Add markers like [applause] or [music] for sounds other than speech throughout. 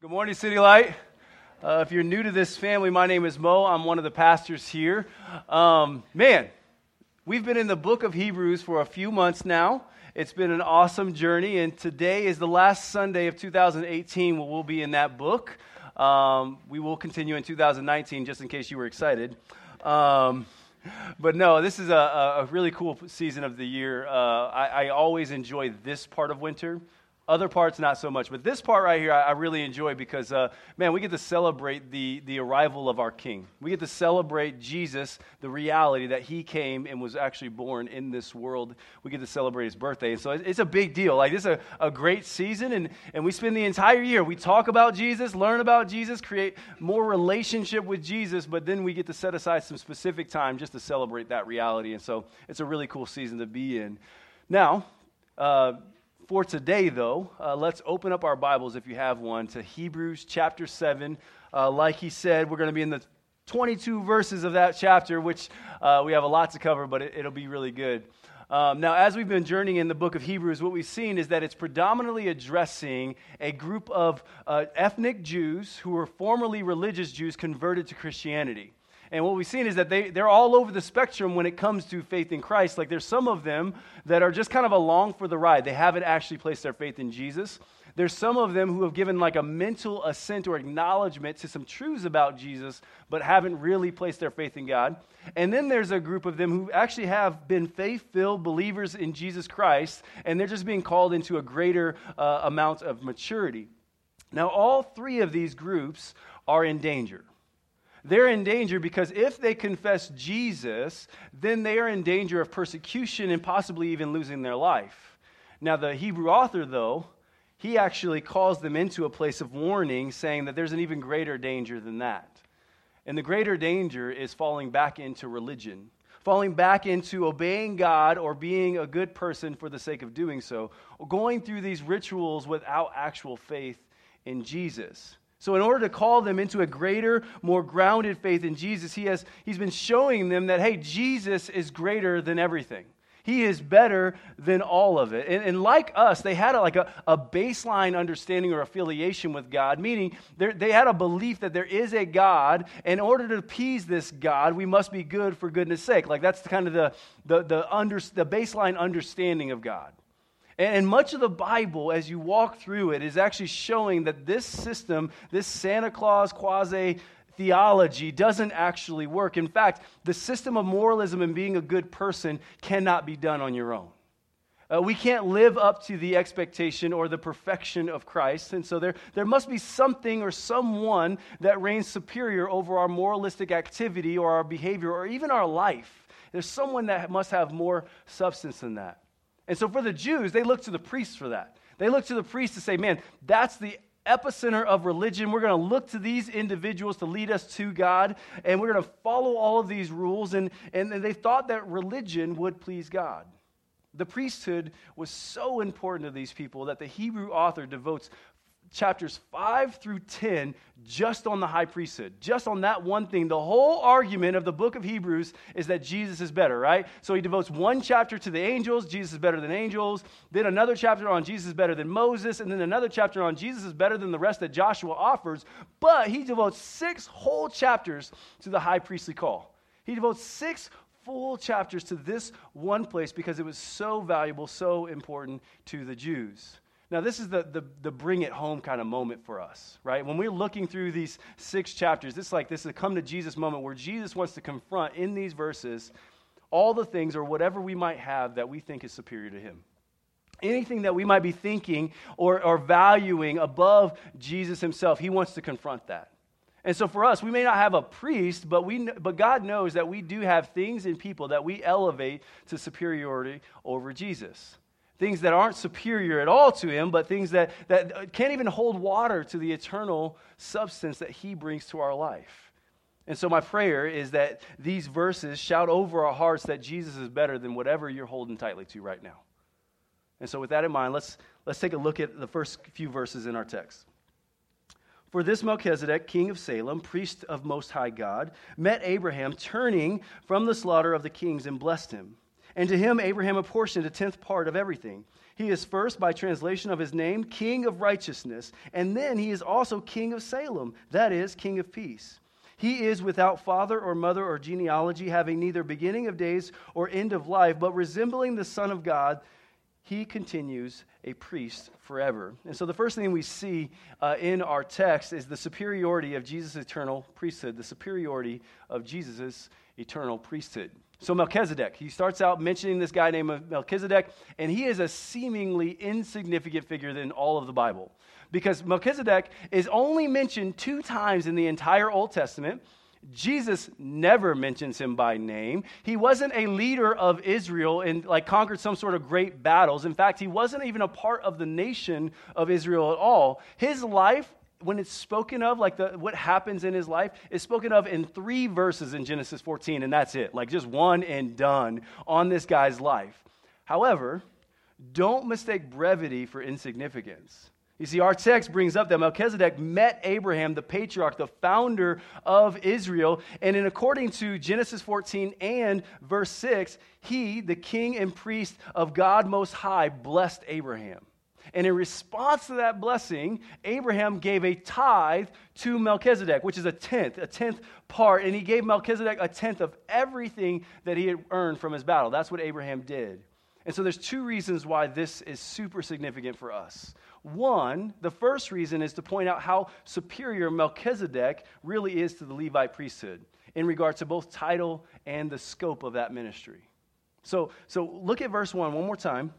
Good morning, City Light. Uh, if you're new to this family, my name is Mo. I'm one of the pastors here. Um, man, we've been in the book of Hebrews for a few months now. It's been an awesome journey, and today is the last Sunday of 2018 where we'll be in that book. Um, we will continue in 2019, just in case you were excited. Um, but no, this is a, a, really cool season of the year. Uh, I, I always enjoy this part of winter other parts, not so much. But this part right here, I, I really enjoy because, uh, man, we get to celebrate the, the arrival of our King. We get to celebrate Jesus, the reality that he came and was actually born in this world. We get to celebrate his birthday. And so it's a big deal. Like, this is a, a great season, and, and we spend the entire year. We talk about Jesus, learn about Jesus, create more relationship with Jesus, but then we get to set aside some specific time just to celebrate that reality. And so it's a really cool season to be in. Now, uh, for today, though, uh, let's open up our Bibles, if you have one, to Hebrews chapter 7. Uh, like he said, we're going to be in the 22 verses of that chapter, which uh, we have a lot to cover, but it, will be really good. Um, now, as we've been journeying in the book of Hebrews, what we've seen is that it's predominantly addressing a group of uh, ethnic Jews who were formerly religious Jews converted to Christianity. And what we've seen is that they, they're all over the spectrum when it comes to faith in Christ. Like there's some of them that are just kind of along for the ride. They haven't actually placed their faith in Jesus. There's some of them who have given like a mental assent or acknowledgement to some truths about Jesus, but haven't really placed their faith in God. And then there's a group of them who actually have been faith filled believers in Jesus Christ, and they're just being called into a greater uh, amount of maturity. Now, all three of these groups are in danger. They're in danger because if they confess Jesus, then they are in danger of persecution and possibly even losing their life. Now, the Hebrew author, though, he actually calls them into a place of warning, saying that there's an even greater danger than that. And the greater danger is falling back into religion, falling back into obeying God or being a good person for the sake of doing so, or going through these rituals without actual faith in Jesus. So, in order to call them into a greater, more grounded faith in Jesus, he has, he's been showing them that, hey, Jesus is greater than everything. He is better than all of it. And, and like us, they had a, like a, a baseline understanding or affiliation with God, meaning they had a belief that there is a God. In order to appease this God, we must be good for goodness sake. Like that's kind of the, the, the, under, the baseline understanding of God. And much of the Bible, as you walk through it, is actually showing that this system, this Santa Claus quasi theology, doesn't actually work. In fact, the system of moralism and being a good person cannot be done on your own. Uh, we can't live up to the expectation or the perfection of Christ. And so there, there must be something or someone that reigns superior over our moralistic activity or our behavior or even our life. There's someone that must have more substance than that. And so for the Jews, they look to the priests for that. They look to the priests to say, man, that's the epicenter of religion. We're going to look to these individuals to lead us to God, and we're going to follow all of these rules. And, and they thought that religion would please God. The priesthood was so important to these people that the Hebrew author devotes chapters 5 through 10 just on the high priesthood, just on that one thing. The whole argument of the book of Hebrews is that Jesus is better, right? So he devotes one chapter to the angels, Jesus is better than angels, then another chapter on Jesus is better than Moses, and then another chapter on Jesus is better than the rest that Joshua offers. But he devotes six whole chapters to the high priestly call. He devotes six full chapters to this one place because it was so valuable, so important to the Jews. Now, this is the, the, the, bring it home kind of moment for us, right? When we're looking through these six chapters, it's like this is a come to Jesus moment where Jesus wants to confront in these verses all the things or whatever we might have that we think is superior to him. Anything that we might be thinking or, or valuing above Jesus himself, he wants to confront that. And so for us, we may not have a priest, but, we, but God knows that we do have things and people that we elevate to superiority over Jesus things that aren't superior at all to him, but things that, that uh, can't even hold water to the eternal substance that he brings to our life. And so, my prayer is that these verses shout over our hearts that Jesus is better than whatever you're holding tightly to right now. And so, with that in mind, let's, let's take a look at the first few verses in our text. For this Melchizedek, king of Salem, priest of Most High God, met Abraham turning from the slaughter of the kings and blessed him. And to him, Abraham apportioned a tenth part of everything. He is first, by translation of his name, King of righteousness, and then he is also King of Salem, that is, King of peace. He is without father or mother or genealogy, having neither beginning of days or end of life, but resembling the Son of God. He continues a priest forever. And so, the first thing we see uh, in our text is the superiority of Jesus' eternal priesthood, the superiority of Jesus' eternal priesthood. So, Melchizedek, he starts out mentioning this guy named Melchizedek, and he is a seemingly insignificant figure in all of the Bible. Because Melchizedek is only mentioned two times in the entire Old Testament. Jesus never mentions him by name. He wasn't a leader of Israel and like conquered some sort of great battles. In fact, he wasn't even a part of the nation of Israel at all. His life when it's spoken of, like the, what happens in his life, is spoken of in three verses in Genesis 14, and that's it. Like just one and done on this guy's life. However, don't mistake brevity for insignificance. You see, our text brings up that Melchizedek met Abraham, the patriarch, the founder of Israel. And in according to Genesis 14 and verse 6, he, the king and priest of God Most High, blessed Abraham. And in response to that blessing, Abraham gave a tithe to Melchizedek, which is a tenth, a tenth part. And he gave Melchizedek a tenth of everything that he had earned from his battle. That's what Abraham did. And so there's two reasons why this is super significant for us. One, the first reason is to point out how superior Melchizedek really is to the Levite priesthood in regard to both title and the scope of that ministry. So, so look at verse 1 one more time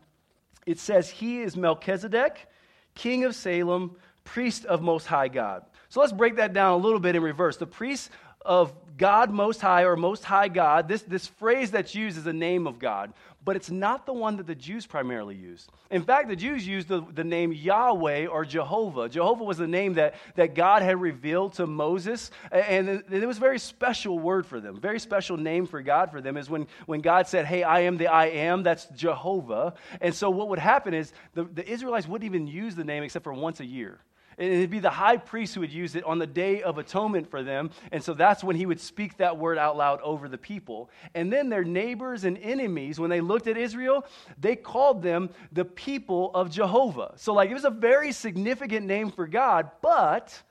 it says, He is Melchizedek, king of Salem, priest of Most High God. So let's break that down a little bit in reverse. The priest of God Most High or Most High God, this, this phrase that's used is a name of God, but it's not the one that the Jews primarily used. In fact, the Jews used the, the name Yahweh or Jehovah. Jehovah was the name that, that God had revealed to Moses, and it was a very special word for them, very special name for God for them is when, when God said, Hey, I am the I am, that's Jehovah. And so what would happen is the, the Israelites wouldn't even use the name except for once a year. And it'd be the high priest who would use it on the day of atonement for them. And so that's when he would speak that word out loud over the people. And then their neighbors and enemies, when they looked at Israel, they called them the people of Jehovah. So, like, it was a very significant name for God. But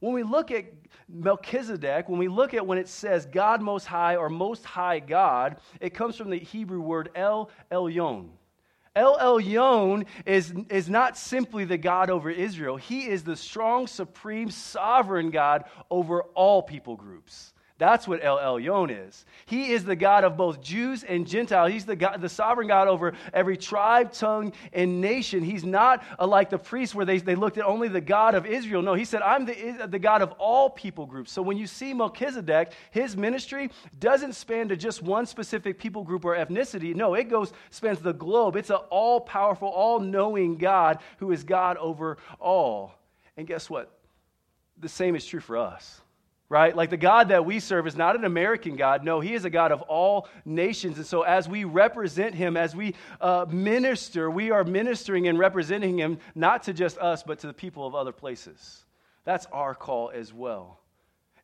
when we look at Melchizedek, when we look at when it says God Most High or Most High God, it comes from the Hebrew word El Elyon. El Elyon is, is not simply the God over Israel, he is the strong, supreme, sovereign God over all people groups. That's what El Elyon is. He is the God of both Jews and Gentiles. He's the, God, the sovereign God over every tribe, tongue, and nation. He's not like the priests where they, they looked at only the God of Israel. No, he said, I'm the, the God of all people groups. So when you see Melchizedek, his ministry doesn't span to just one specific people group or ethnicity. No, it goes, spans the globe. It's an all powerful, all knowing God who is God over all. And guess what? The same is true for us right? Like the God that we serve is not an American God. No, He is a God of all nations. And so as we represent Him, as we uh, minister, we are ministering and representing Him not to just us, but to the people of other places. That's our call as well.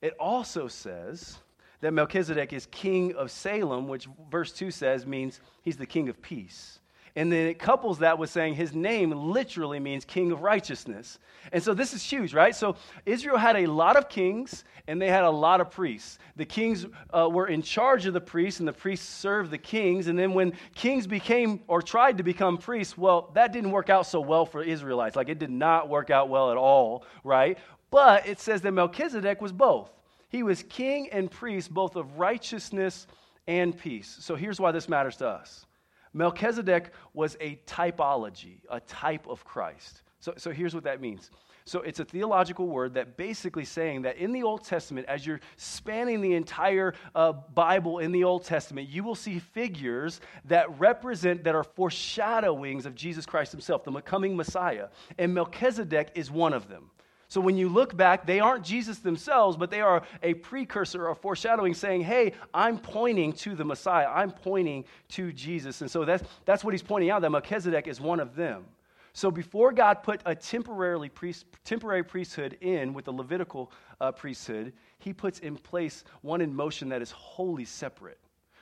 It also says that Melchizedek is king of Salem, which verse 2 says means he's the king of peace. And then it couples that with saying his name literally means king of righteousness. And so this is huge, right? So Israel had a lot of kings and they had a lot of priests. The kings uh, were in charge of the priests and the priests served the kings. And then when kings became or tried to become priests, well, that didn't work out so well for Israelites. Like it did not work out well at all, right? But it says that Melchizedek was both. He was king and priest, both of righteousness and peace. So here's why this matters to us. Melchizedek was a typology, a type of Christ. So, so here's what that means. So it's a theological word that basically saying that in the Old Testament, as you're spanning the entire uh, Bible in the Old Testament, you will see figures that represent, that are foreshadowings of Jesus Christ himself, the coming Messiah. And Melchizedek is one of them. So when you look back, they aren't Jesus themselves, but they are a precursor or foreshadowing saying, hey, I'm pointing to the Messiah. I'm pointing to Jesus. And so that's, that's what he's pointing out, that Melchizedek is one of them. So before God put a temporarily priest, temporary priesthood in with the Levitical uh, priesthood, he puts in place one in motion that is wholly separate.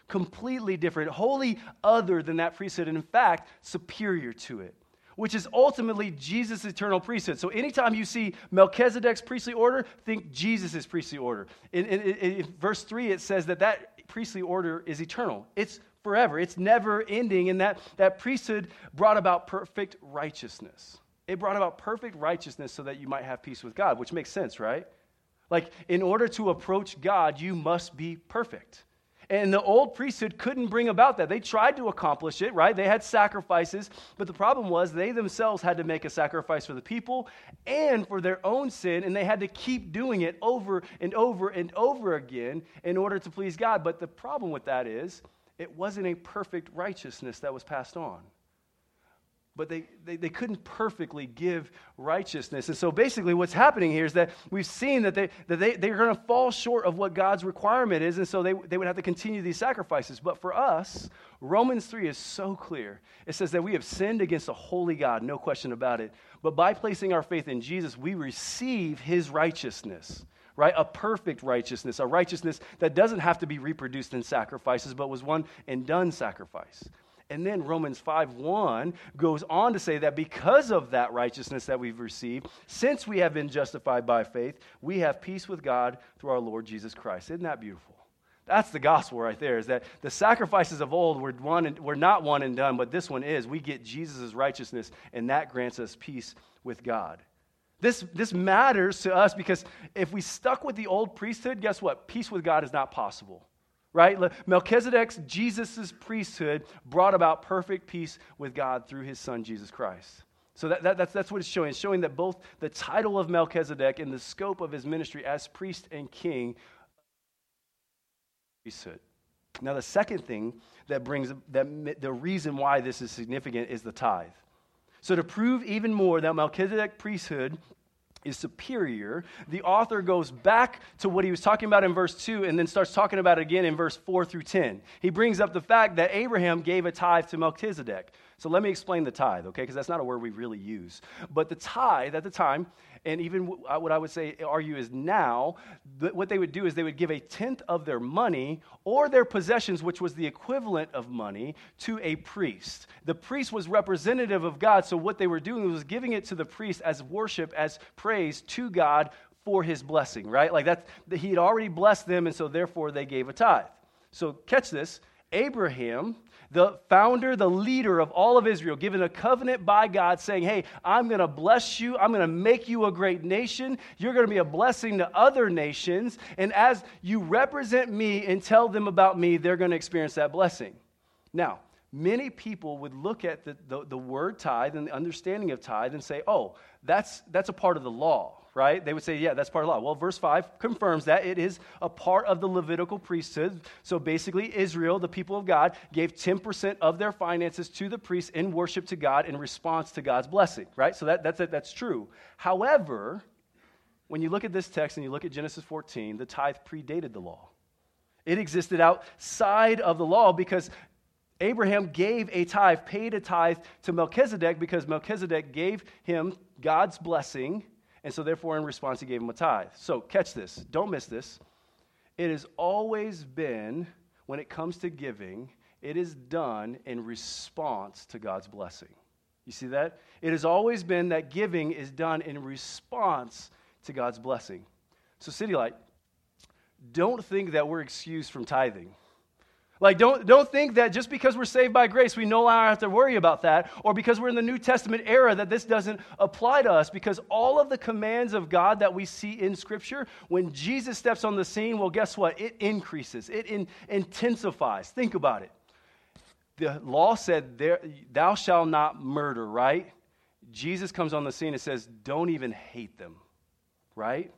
completely different, wholly other than that priesthood, and in fact, superior to it, which is ultimately Jesus' eternal priesthood. So anytime you see Melchizedek's priestly order, think Jesus' priestly order. In, in, in, verse 3, it says that that priestly order is eternal, it's forever, it's never ending, and that, that priesthood brought about perfect righteousness. It brought about perfect righteousness so that you might have peace with God, which makes sense, right? Like, in order to approach God, you must be perfect. And the old priesthood couldn't bring about that. They tried to accomplish it, right? They had sacrifices, but the problem was they themselves had to make a sacrifice for the people and for their own sin, and they had to keep doing it over and over and over again in order to please God. But the problem with that is it wasn't a perfect righteousness that was passed on but they, they, they, couldn't perfectly give righteousness. And so basically, what's happening here is that we've seen that, they, that they, they're going to fall short of what God's requirement is, and so they, they would have to continue these sacrifices. But for us, Romans 3 is so clear. It says that we have sinned against a holy God, no question about it. But by placing our faith in Jesus, we receive his righteousness right? A perfect righteousness, a righteousness that doesn't have to be reproduced in sacrifices, but was one and done sacrifice. And then Romans 5 1 goes on to say that because of that righteousness that we've received, since we have been justified by faith, we have peace with God through our Lord Jesus Christ. Isn't that beautiful? That's the gospel right there, is that the sacrifices of old were, one and, were not one and done, but this one is. We get Jesus' righteousness, and that grants us peace with God. This, this matters to us because if we stuck with the old priesthood, guess what? Peace with God is not possible right? Melchizedek's, Jesus' priesthood brought about perfect peace with God through his son, Jesus Christ. So that, that, that's, that's what it's showing. It's showing that both the title of Melchizedek and the scope of his ministry as priest and king priesthood. Now, the second thing that brings that the reason why this is significant is the tithe. So, to prove even more that Melchizedek priesthood is superior, the author goes back to what he was talking about in verse 2 and then starts talking about it again in verse 4 through 10. He brings up the fact that Abraham gave a tithe to Melchizedek. So let me explain the tithe, okay? Because that's not a word we really use. But the tithe at the time, and even uh, what I would say argue is now, what they would do is they would give a tenth of their money or their possessions, which was the equivalent of money, to a priest. The priest was representative of God, so what they were doing was giving it to the priest as worship, as praise to God for his blessing, right? Like that, he had already blessed them, and so therefore they gave a tithe. So catch this Abraham the founder, the leader of all of Israel, given a covenant by God saying, Hey, I'm going to bless you. I'm going to make you a great nation. You're going to be a blessing to other nations. And as you represent me and tell them about me, they're going to experience that blessing. Now, many people would look at the, the, the word tithe and the understanding of tithe and say, Oh, that's, that's a part of the law right? They would say, yeah, that's part of law. Well, verse 5 confirms that it is a part of the Levitical priesthood. So basically, Israel, the people of God, gave 10% of their finances to the priests in worship to God in response to God's blessing, right? So that, that's, that's true. However, when you look at this text and you look at Genesis 14, the tithe predated the law. It existed outside of the law because Abraham gave a tithe, paid a tithe to Melchizedek because Melchizedek gave him God's blessing and so, therefore, in response, he gave him a tithe. So, catch this. Don't miss this. It has always been, when it comes to giving, it is done in response to God's blessing. You see that? It has always been that giving is done in response to God's blessing. So, City Light, don't think that we're excused from tithing. Like, don't, don't think that just because we're saved by grace, we no longer have to worry about that, or because we're in the New Testament era, that this doesn't apply to us, because all of the commands of God that we see in Scripture, when Jesus steps on the scene, well, guess what? It increases, it in, intensifies. Think about it. The law said, there, Thou shalt not murder, right? Jesus comes on the scene and says, Don't even hate them, right?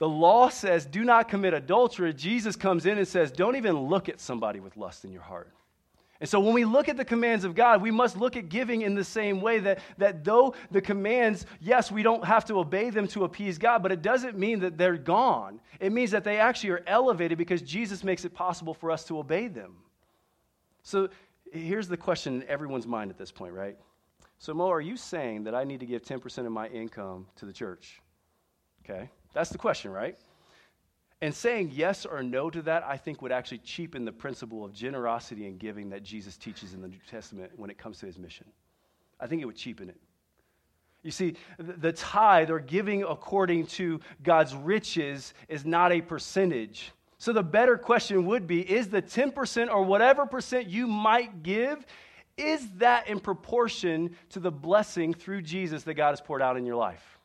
The law says, do not commit adultery. Jesus comes in and says, don't even look at somebody with lust in your heart. And so when we look at the commands of God, we must look at giving in the same way that, that though the commands, yes, we don't have to obey them to appease God, but it doesn't mean that they're gone. It means that they actually are elevated because Jesus makes it possible for us to obey them. So here's the question in everyone's mind at this point, right? So, Mo, are you saying that I need to give 10% of my income to the church? Okay. That's the question, right? And saying yes or no to that, I think, would actually cheapen the principle of generosity and giving that Jesus teaches in the New Testament when it comes to his mission. I think it would cheapen it. You see, the tithe or giving according to God's riches is not a percentage. So the better question would be is the 10% or whatever percent you might give, is that in proportion to the blessing through Jesus that God has poured out in your life?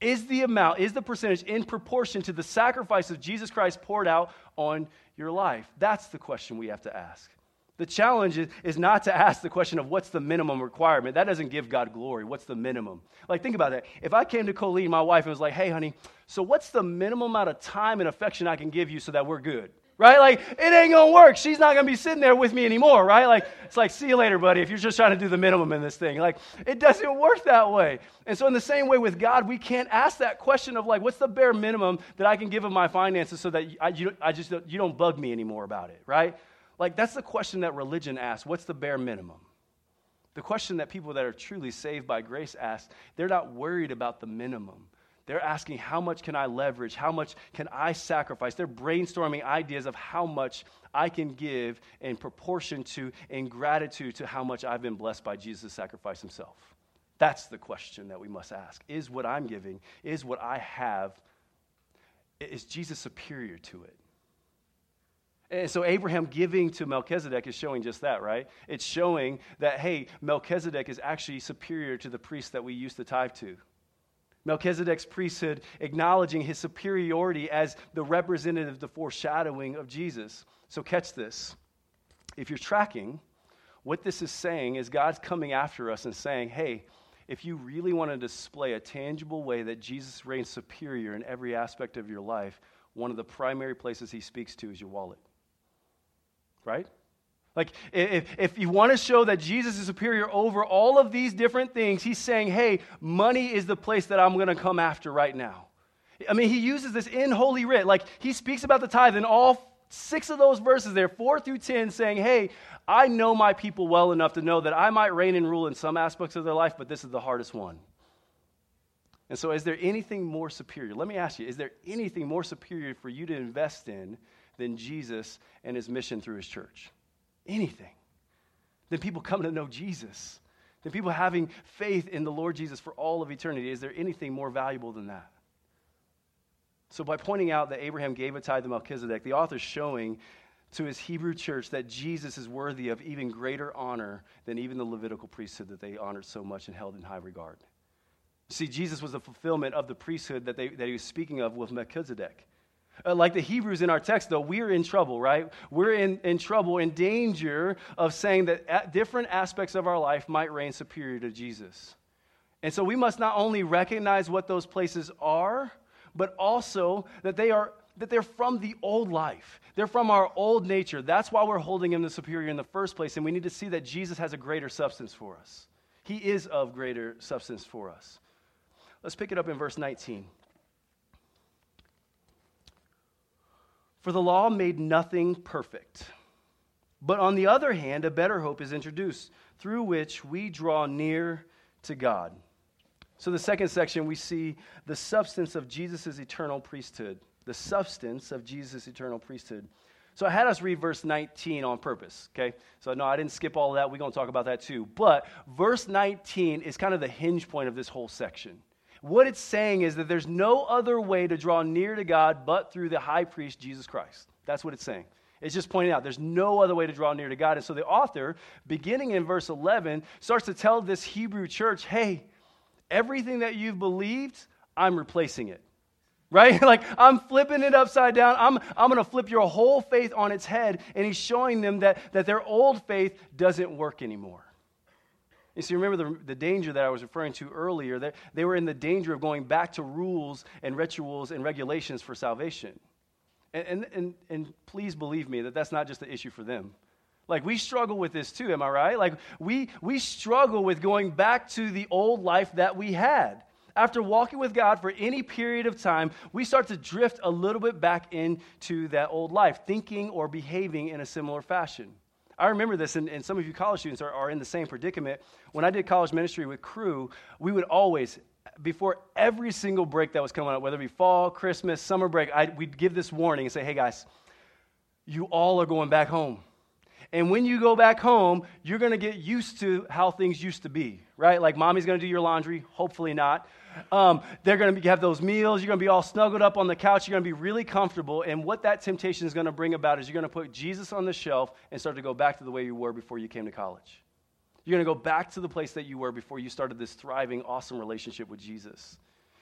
Is the amount, is the percentage in proportion to the sacrifice of Jesus Christ poured out on your life? That's the question we have to ask. The challenge is, is not to ask the question of what's the minimum requirement. That doesn't give God glory. What's the minimum? Like, think about that. If I came to Colleen, my wife, and was like, hey, honey, so what's the minimum amount of time and affection I can give you so that we're good? Right? Like, it ain't gonna work. She's not gonna be sitting there with me anymore, right? Like, it's like, see you later, buddy, if you're just trying to do the minimum in this thing. Like, it doesn't work that way. And so, in the same way with God, we can't ask that question of, like, what's the bare minimum that I can give of my finances so that I, you, I just, you don't bug me anymore about it, right? Like, that's the question that religion asks what's the bare minimum? The question that people that are truly saved by grace ask, they're not worried about the minimum. They're asking, how much can I leverage? How much can I sacrifice? They're brainstorming ideas of how much I can give in proportion to, in gratitude to how much I've been blessed by Jesus' sacrifice himself. That's the question that we must ask. Is what I'm giving, is what I have, is Jesus superior to it? And so Abraham giving to Melchizedek is showing just that, right? It's showing that, hey, Melchizedek is actually superior to the priest that we used to tithe to. Melchizedek's priesthood acknowledging his superiority as the representative, the foreshadowing of Jesus. So catch this. If you're tracking, what this is saying is God's coming after us and saying, hey, if you really want to display a tangible way that Jesus reigns superior in every aspect of your life, one of the primary places he speaks to is your wallet right? Like, if, if you want to show that Jesus is superior over all of these different things, he's saying, hey, money is the place that I'm going to come after right now. I mean, he uses this in Holy Writ. Like, he speaks about the tithe in all six of those verses there, four through 10, saying, hey, I know my people well enough to know that I might reign and rule in some aspects of their life, but this is the hardest one. And so, is there anything more superior? Let me ask you, is there anything more superior for you to invest in than Jesus and his mission through his church. Anything. Than people coming to know Jesus. Than people having faith in the Lord Jesus for all of eternity. Is there anything more valuable than that? So, by pointing out that Abraham gave a tithe to Melchizedek, the author is showing to his Hebrew church that Jesus is worthy of even greater honor than even the Levitical priesthood that they honored so much and held in high regard. See, Jesus was the fulfillment of the priesthood that, they, that he was speaking of with Melchizedek. Uh, like the Hebrews in our text, though, we're in trouble, right? We're in, in trouble, in danger of saying that different aspects of our life might reign superior to Jesus. And so we must not only recognize what those places are, but also that they are that they're from the old life. They're from our old nature. That's why we're holding him the superior in the first place. And we need to see that Jesus has a greater substance for us. He is of greater substance for us. Let's pick it up in verse 19. For the law made nothing perfect. But on the other hand, a better hope is introduced, through which we draw near to God. So, the second section, we see the substance of Jesus' eternal priesthood. The substance of Jesus' eternal priesthood. So, I had us read verse 19 on purpose, okay? So, no, I didn't skip all of that. We're going to talk about that too. But verse 19 is kind of the hinge point of this whole section. What it's saying is that there's no other way to draw near to God but through the high priest, Jesus Christ. That's what it's saying. It's just pointing out there's no other way to draw near to God. And so the author, beginning in verse 11, starts to tell this Hebrew church hey, everything that you've believed, I'm replacing it. [laughs] Right? [laughs] like I'm flipping it upside down. I'm, I'm going to flip your whole faith on its head. And he's showing them that, that their old faith doesn't work anymore. You see, remember the, the danger that I was referring to earlier, that they were in the danger of going back to rules and rituals and regulations for salvation. And, and, and, and please believe me that that's not just the issue for them. Like, we struggle with this too, am I right? Like, we, we struggle with going back to the old life that we had. After walking with God for any period of time, we start to drift a little bit back into that old life, thinking or behaving in a similar fashion. I remember this, and, and some of you college students are, are in the same predicament. When I did college ministry with Cru, we would always, before every single break that was coming up, whether it be fall, Christmas, summer break, I, we'd give this warning and say, hey guys, you all are going back home. And when you go back home, you're going to get used to how things used to be, right? Like mommy's going to do your laundry, hopefully not. Um, they're going to have those meals. You're going to be all snuggled up on the couch. You're going to be really comfortable. And what that temptation is going to bring about is you're going to put Jesus on the shelf and start to go back to the way you were before you came to college. You're going to go back to the place that you were before you started this thriving, awesome relationship with Jesus.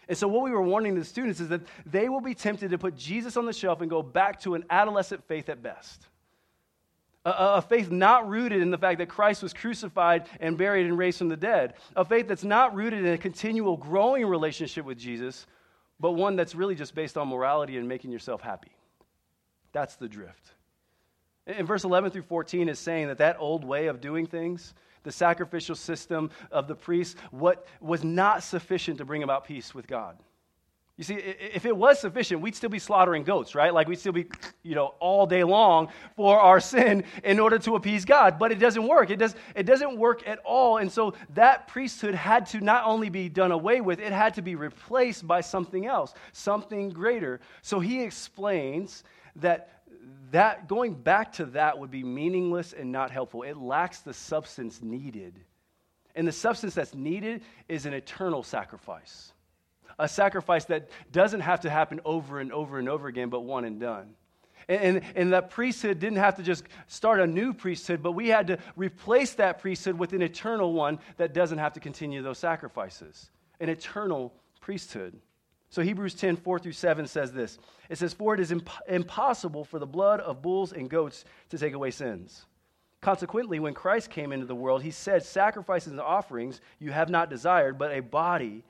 And so, what we were warning the students is that they will be tempted to put Jesus on the shelf and go back to an adolescent faith at best. A, faith not rooted in the fact that Christ was crucified and buried and raised from the dead. A faith that's not rooted in a continual growing relationship with Jesus, but one that's really just based on morality and making yourself happy. That's the drift. In verse 11 through 14 is saying that that old way of doing things, the sacrificial system of the priests, what was not sufficient to bring about peace with God. You see, if it was sufficient, we'd still be slaughtering goats, right? Like we'd still be, you know, all day long for our sin in order to appease God. But it doesn't work. It, does, it doesn't work at all. And so that priesthood had to not only be done away with, it had to be replaced by something else, something greater. So he explains that that going back to that would be meaningless and not helpful. It lacks the substance needed. And the substance that's needed is an eternal sacrifice a sacrifice that doesn't have to happen over and over and over again, but one and done. And, and, that priesthood didn't have to just start a new priesthood, but we had to replace that priesthood with an eternal one that doesn't have to continue those sacrifices. An eternal priesthood. So Hebrews 10, 4 through 7 says this It says, For it is imp- impossible for the blood of bulls and goats to take away sins. Consequently, when Christ came into the world, he said, Sacrifices and offerings you have not desired, but a body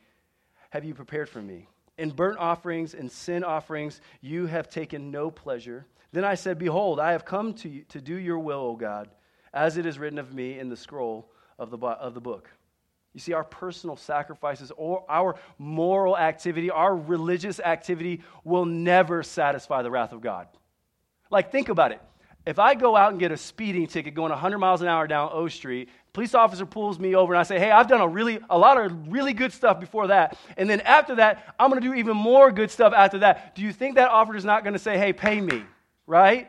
have you prepared for me? In burnt offerings and sin offerings you have taken no pleasure. Then I said, Behold, I have come to, you, to do your will, O God, as it is written of me in the scroll of the, of the book. You see, our personal sacrifices or our moral activity, our religious activity will never satisfy the wrath of God. Like, think about it. If I go out and get a speeding ticket going 100 miles an hour down O Street police officer pulls me over and I say, hey, I've done a really a lot of really good stuff before that. And then after that, I'm going to do even more good stuff after that. Do you think that officer is not going to say, hey, pay me, right?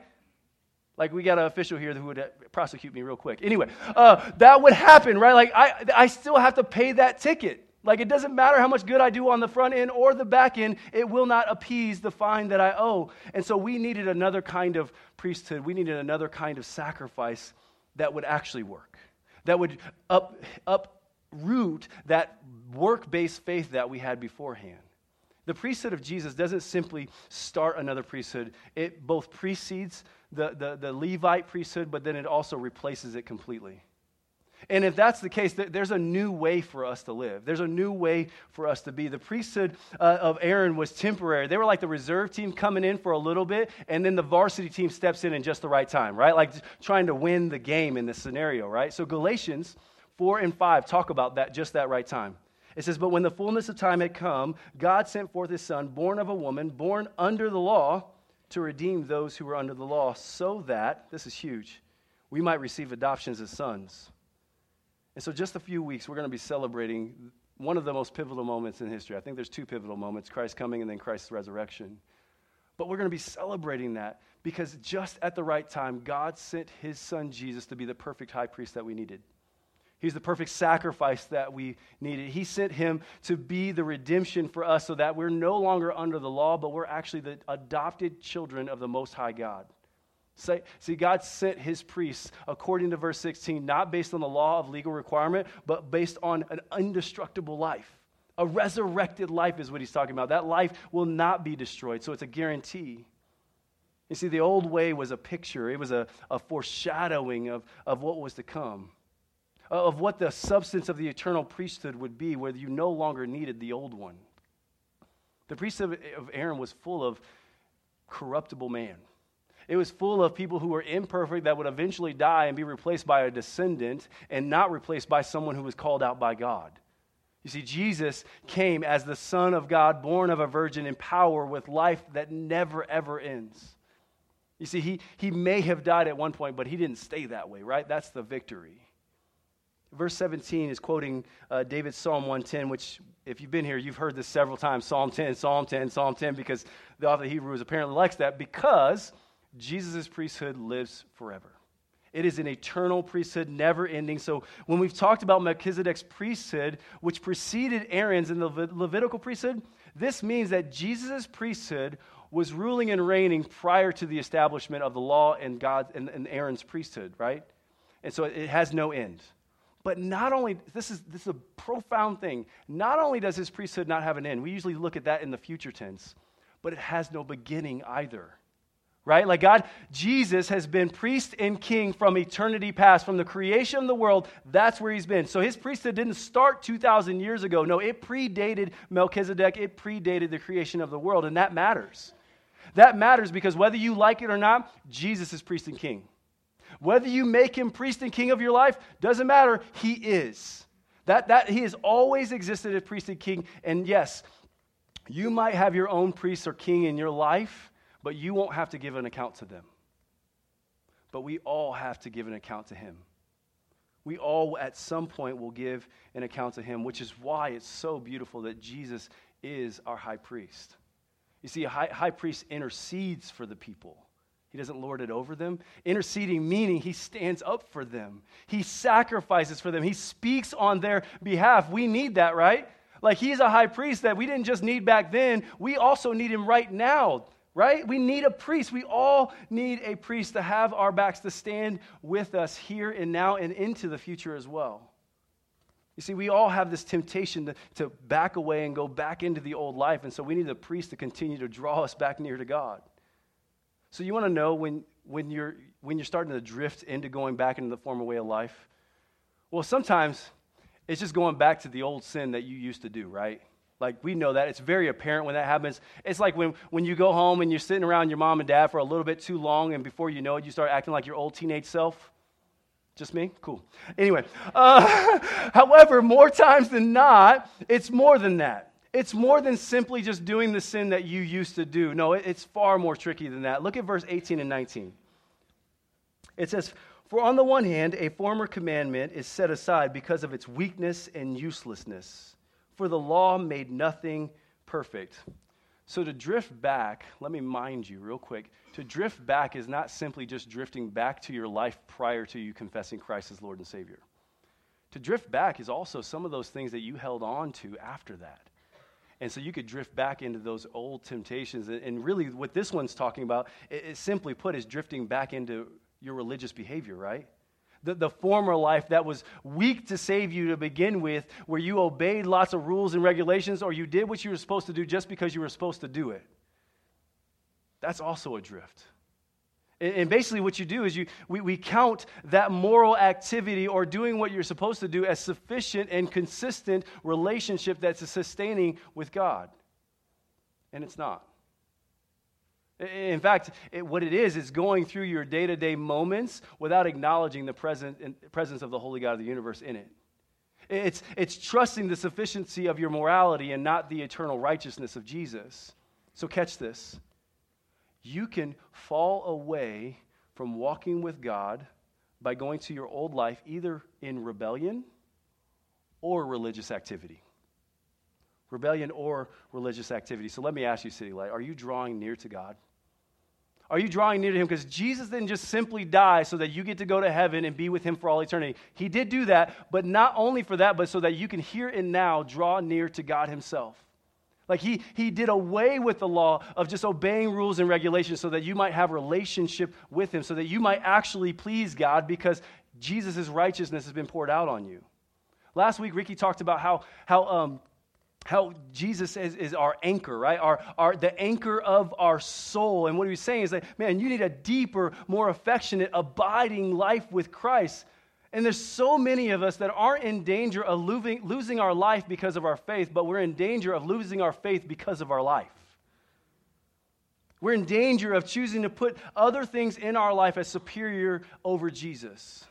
Like we got an official here who would uh, prosecute me real quick. Anyway, uh, that would happen, right? Like I, I still have to pay that ticket. Like it doesn't matter how much good I do on the front end or the back end, it will not appease the fine that I owe. And so we needed another kind of priesthood. We needed another kind of sacrifice that would actually work that would up, uproot that work based faith that we had beforehand. The priesthood of Jesus doesn't simply start another priesthood, it both precedes the, the, the Levite priesthood, but then it also replaces it completely. And if that's the case, there's a new way for us to live. There's a new way for us to be. The priesthood uh, of Aaron was temporary. They were like the reserve team coming in for a little bit, and then the varsity team steps in in just the right time, right? Like trying to win the game in this scenario, right? So Galatians 4 and 5 talk about that, just that right time. It says, But when the fullness of time had come, God sent forth his son, born of a woman, born under the law, to redeem those who were under the law, so that, this is huge, we might receive adoptions as sons. And so, just a few weeks, we're going to be celebrating one of the most pivotal moments in history. I think there's two pivotal moments Christ coming and then Christ's resurrection. But we're going to be celebrating that because just at the right time, God sent his son Jesus to be the perfect high priest that we needed. He's the perfect sacrifice that we needed. He sent him to be the redemption for us so that we're no longer under the law, but we're actually the adopted children of the Most High God. See, God sent his priests, according to verse 16, not based on the law of legal requirement, but based on an indestructible life. A resurrected life is what he's talking about. That life will not be destroyed, so it's a guarantee. You see, the old way was a picture, it was a, a foreshadowing of, of what was to come, uh, of what the substance of the eternal priesthood would be, where you no longer needed the old one. The priesthood of Aaron was full of corruptible man. It was full of people who were imperfect that would eventually die and be replaced by a descendant and not replaced by someone who was called out by God. You see, Jesus came as the Son of God, born of a virgin in power with life that never, ever ends. You see, he, he may have died at one point, but he didn't stay that way, right? That's the victory. Verse 17 is quoting uh, David's Psalm 110, which, if you've been here, you've heard this several times Psalm 10, Psalm 10, Psalm 10, because the author of Hebrews apparently likes that, because Jesus' priesthood lives forever. It is an eternal priesthood, never ending. So, when we've talked about Melchizedek's priesthood, which preceded Aaron's in the Levitical priesthood, this means that Jesus' priesthood was ruling and reigning prior to the establishment of the law and God and, and Aaron's priesthood, right? And so it has no end. But not only, this is, this is a profound thing. Not only does his priesthood not have an end, we usually look at that in the future tense, but it has no beginning either. Right? Like God, Jesus has been priest and king from eternity past, from the creation of the world. That's where he's been. So his priesthood didn't start 2,000 years ago. No, it predated Melchizedek, it predated the creation of the world, and that matters. That matters because whether you like it or not, Jesus is priest and king. Whether you make him priest and king of your life, doesn't matter. He is. That, that he has always existed as priest and king. And yes, you might have your own priest or king in your life, but you won't have to give an account to them. But we all have to give an account to him. We all, at some point, will give an account to him, which is why it's so beautiful that Jesus is our high priest. You see, a high, high priest intercedes for the people. He doesn't lord it over them. Interceding, meaning he stands up for them. He sacrifices for them. He speaks on their behalf. We need that, right? Like he's a high priest that we didn't just need back then, we also need him right now, right? We need a priest. We all need a priest to have our backs to stand with us here and now and into the future as well. You see, we all have this temptation to, to back away and go back into the old life, and so we need a priest to continue to draw us back near to God. So you want to know when, when, you're, when you're starting to drift into going back into the former way of life? Well, sometimes it's just going back to the old sin that you used to do, right? Like, we know that. It's very apparent when that happens. It's like when, when you go home and you're sitting around your mom and dad for a little bit too long, and before you know it, you start acting like your old teenage self. Just me? Cool. Anyway, uh, [laughs] however, more times than not, it's more than that. It's more than simply just doing the sin that you used to do. No, it's far more tricky than that. Look at verse 18 and 19. It says, For on the one hand, a former commandment is set aside because of its weakness and uselessness, for the law made nothing perfect. So to drift back, let me mind you real quick. To drift back is not simply just drifting back to your life prior to you confessing Christ as Lord and Savior. To drift back is also some of those things that you held on to after that. And so you could drift back into those old temptations. And really, what this one's talking about, it, it simply put, is drifting back into your religious behavior, right? The, the former life that was weak to save you to begin with, where you obeyed lots of rules and regulations, or you did what you were supposed to do just because you were supposed to do it. That's also a drift. And, basically, what you do is you, we, we count that moral activity or doing what you're supposed to do as sufficient and consistent relationship that's sustaining with God. And it's not. In fact, it, what it is, is going through your day to day moments without acknowledging the present, presence of the Holy God of the universe in it. It's, it's trusting the sufficiency of your morality and not the eternal righteousness of Jesus. So, catch this. You can fall away from walking with God by going to your old life either in rebellion or religious activity. Rebellion or religious activity. So let me ask you, City Light, are you drawing near to God? Are you drawing near to him? Because Jesus didn't just simply die so that you get to go to heaven and be with him for all eternity. He did do that, but not only for that, but so that you can here and now draw near to God himself. Like he, he did away with the law of just obeying rules and regulations so that you might have relationship with him, so that you might actually please God because Jesus' righteousness has been poured out on you. Last week, Ricky talked about how, how um, how Jesus is, is our anchor, right? Our, our, the anchor of our soul. And what he was saying is that, man, you need a deeper, more affectionate, abiding life with Christ. And there's so many of us that aren't in danger of losing, losing our life because of our faith, but we're in danger of losing our faith because of our life. We're in danger of choosing to put other things in our life as superior over Jesus.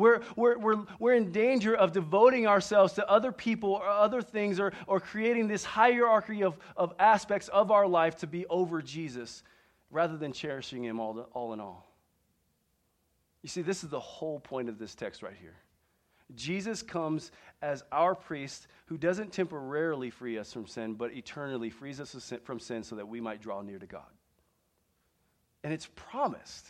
We're, we're, we're, we're in danger of devoting ourselves to other people or other things or, or creating this hierarchy of, of aspects of our life to be over Jesus rather than cherishing Him all, all in all. You see, this is the whole point of this text right here. Jesus comes as our priest who doesn't temporarily free us from sin, but eternally frees us from sin so that we might draw near to God. And it's promised.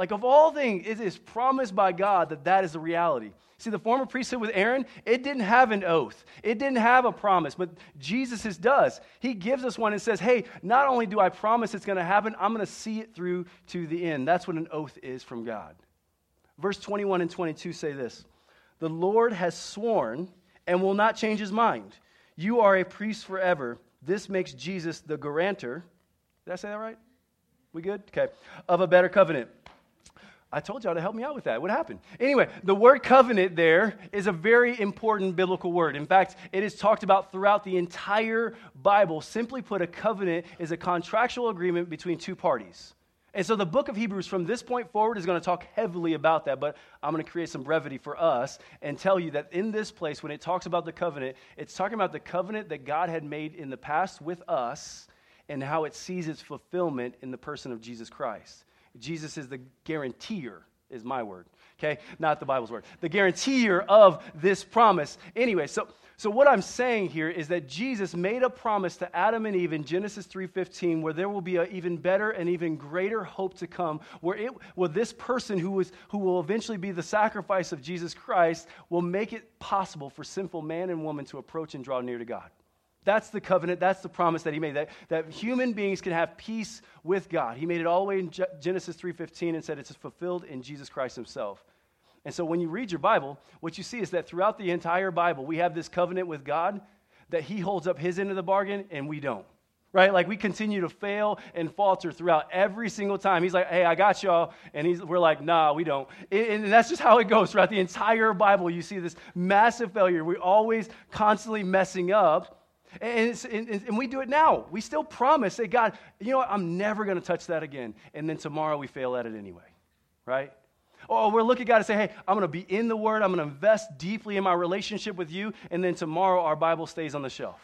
Like, of all things, it is promised by God that that is the reality. See, the former priesthood with Aaron, it didn't have an oath, it didn't have a promise, but Jesus' does. He gives us one and says, Hey, not only do I promise it's going to happen, I'm going to see it through to the end. That's what an oath is from God. Verse 21 and 22 say this The Lord has sworn and will not change his mind. You are a priest forever. This makes Jesus the guarantor. Did I say that right? We good? Okay. Of a better covenant. I told y'all to help me out with that. What happened? Anyway, the word covenant there is a very important biblical word. In fact, it is talked about throughout the entire Bible. Simply put, a covenant is a contractual agreement between two parties. And so the book of Hebrews from this point forward is going to talk heavily about that, but I'm going to create some brevity for us and tell you that in this place, when it talks about the covenant, it's talking about the covenant that God had made in the past with us and how it sees its fulfillment in the person of Jesus Christ. Jesus is the guarantor, is my word, okay? Not the Bible's word. The guarantor of this promise. Anyway, so, so what I'm saying here is that Jesus made a promise to Adam and Eve in Genesis 3.15 where there will be an even better and even greater hope to come, where, it, where this person who, was, who will eventually be the sacrifice of Jesus Christ will make it possible for sinful man and woman to approach and draw near to God. That's the covenant. That's the promise that he made, that, that human beings can have peace with God. He made it all the way in Genesis 3.15 and said it's fulfilled in Jesus Christ himself. And so when you read your Bible, what you see is that throughout the entire Bible, we have this covenant with God that he holds up his end of the bargain and we don't. Right? Like we continue to fail and falter throughout every single time. He's like, hey, I got y'all. And we're like, nah, we don't. And, and that's just how it goes throughout the entire Bible. You see this massive failure. We're always constantly messing up. And, and, and, we do it now. We still promise, say, God, you know what? I'm never going to touch that again. And then tomorrow we fail at it anyway, right? Oh, or we're looking at God and say, hey, I'm going to be in the Word. I'm going to invest deeply in my relationship with you. And then tomorrow our Bible stays on the shelf.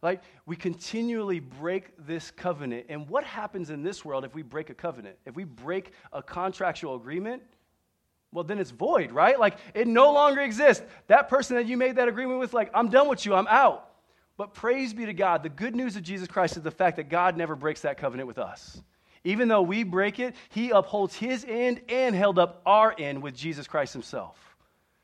Like, we continually break this covenant. And what happens in this world if we break a covenant? If we break a contractual agreement, well, then it's void, right? Like, it no longer exists. That person that you made that agreement with, like, I'm done with you, I'm out. But praise be to God, the good news of Jesus Christ is the fact that God never breaks that covenant with us. Even though we break it, he upholds his end and held up our end with Jesus Christ himself.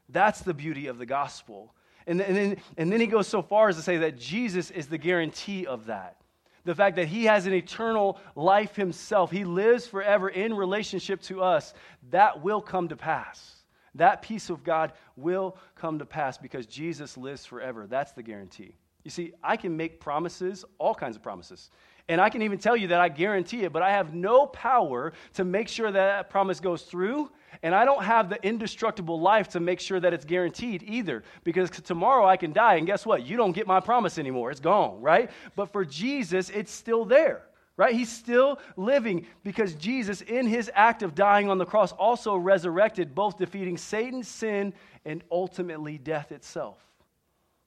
That's the beauty of the gospel. And, then, and then he goes so far as to say that Jesus is the guarantee of that. The fact that he has an eternal life himself, he lives forever in relationship to us, that will come to pass. That peace of God will come to pass because Jesus lives forever. That's the guarantee. You see, I can make promises, all kinds of promises. And I can even tell you that I guarantee it, but I have no power to make sure that that promise goes through. And I don't have the indestructible life to make sure that it's guaranteed either. Because tomorrow I can die, and guess what? You don't get my promise anymore. It's gone, right? But for Jesus, it's still there, right? He's still living because Jesus, in his act of dying on the cross, also resurrected, both defeating Satan, sin, and ultimately death itself.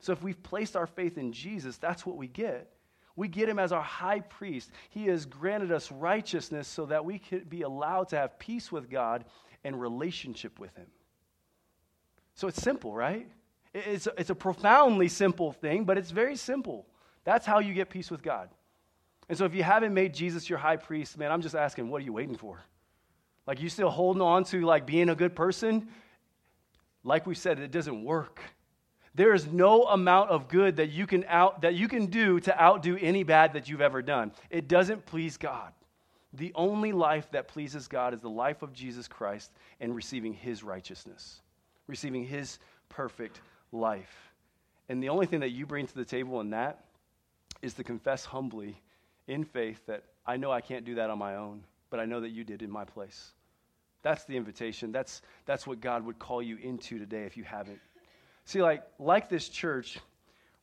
So if we've placed our faith in Jesus, that's what we get. We get him as our high priest. He has granted us righteousness so that we can be allowed to have peace with God and relationship with him. So it's simple, right? It's it's a profoundly simple thing, but it's very simple. That's how you get peace with God. And so if you haven't made Jesus your high priest, man, I'm just asking, what are you waiting for? Like you still holding on to like being a good person? Like we said, it doesn't work. There is no amount of good that you can out that you can do to outdo any bad that you've ever done. It doesn't please God. The only life that pleases God is the life of Jesus Christ and receiving his righteousness, receiving his perfect life. And the only thing that you bring to the table in that is to confess humbly in faith that I know I can't do that on my own, but I know that you did in my place. That's the invitation. That's, that's what God would call you into today if you haven't See, like, like this church,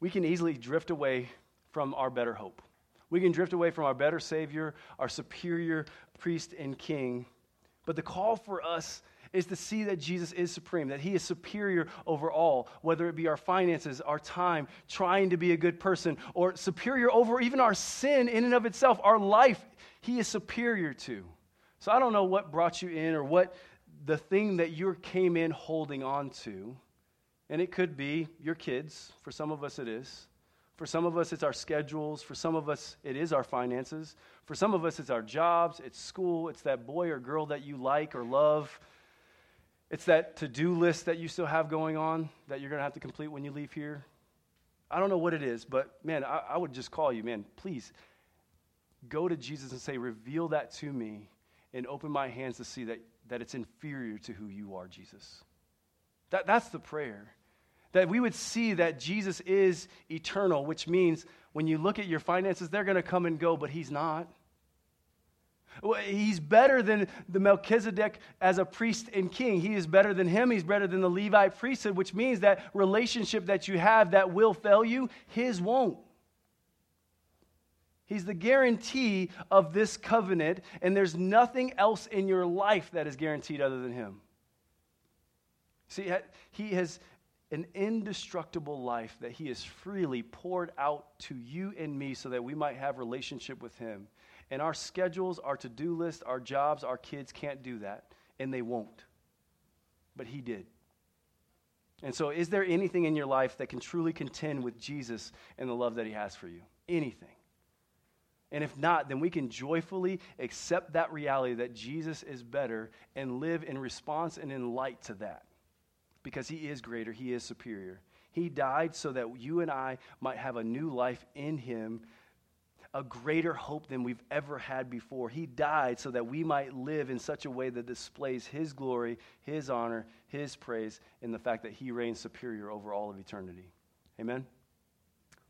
we can easily drift away from our better hope. We can drift away from our better Savior, our superior priest and king. But the call for us is to see that Jesus is supreme, that he is superior over all, whether it be our finances, our time, trying to be a good person, or superior over even our sin in and of itself, our life, he is superior to. So I don't know what brought you in or what the thing that you came in holding on to. And it could be your kids. For some of us, it is. For some of us, it's our schedules. For some of us, it is our finances. For some of us, it's our jobs, it's school, it's that boy or girl that you like or love. It's that to do list that you still have going on that you're going to have to complete when you leave here. I don't know what it is, but man, I, I would just call you, man, please go to Jesus and say, reveal that to me and open my hands to see that, that it's inferior to who you are, Jesus. That, that's the prayer. That we would see that Jesus is eternal, which means when you look at your finances, they're going to come and go, but He's not. He's better than the Melchizedek as a priest and king. He is better than him. He's better than the Levite priesthood, which means that relationship that you have that will fail you, his won't. He's the guarantee of this covenant, and there's nothing else in your life that is guaranteed other than him. See, he has an indestructible life that he has freely poured out to you and me so that we might have relationship with him. And our schedules, our to do list, our jobs, our kids can't do that, and they won't. But He did. And so, is there anything in your life that can truly contend with Jesus and the love that He has for you? Anything. And if not, then we can joyfully accept that reality that Jesus is better and live in response and in light to that. Because he is greater, he is superior. He died so that you and I might have a new life in him a greater hope than we've ever had before. He died so that we might live in such a way that displays His glory, His honor, His praise, in the fact that He reigns superior over all of eternity. Amen?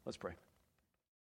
Let's pray.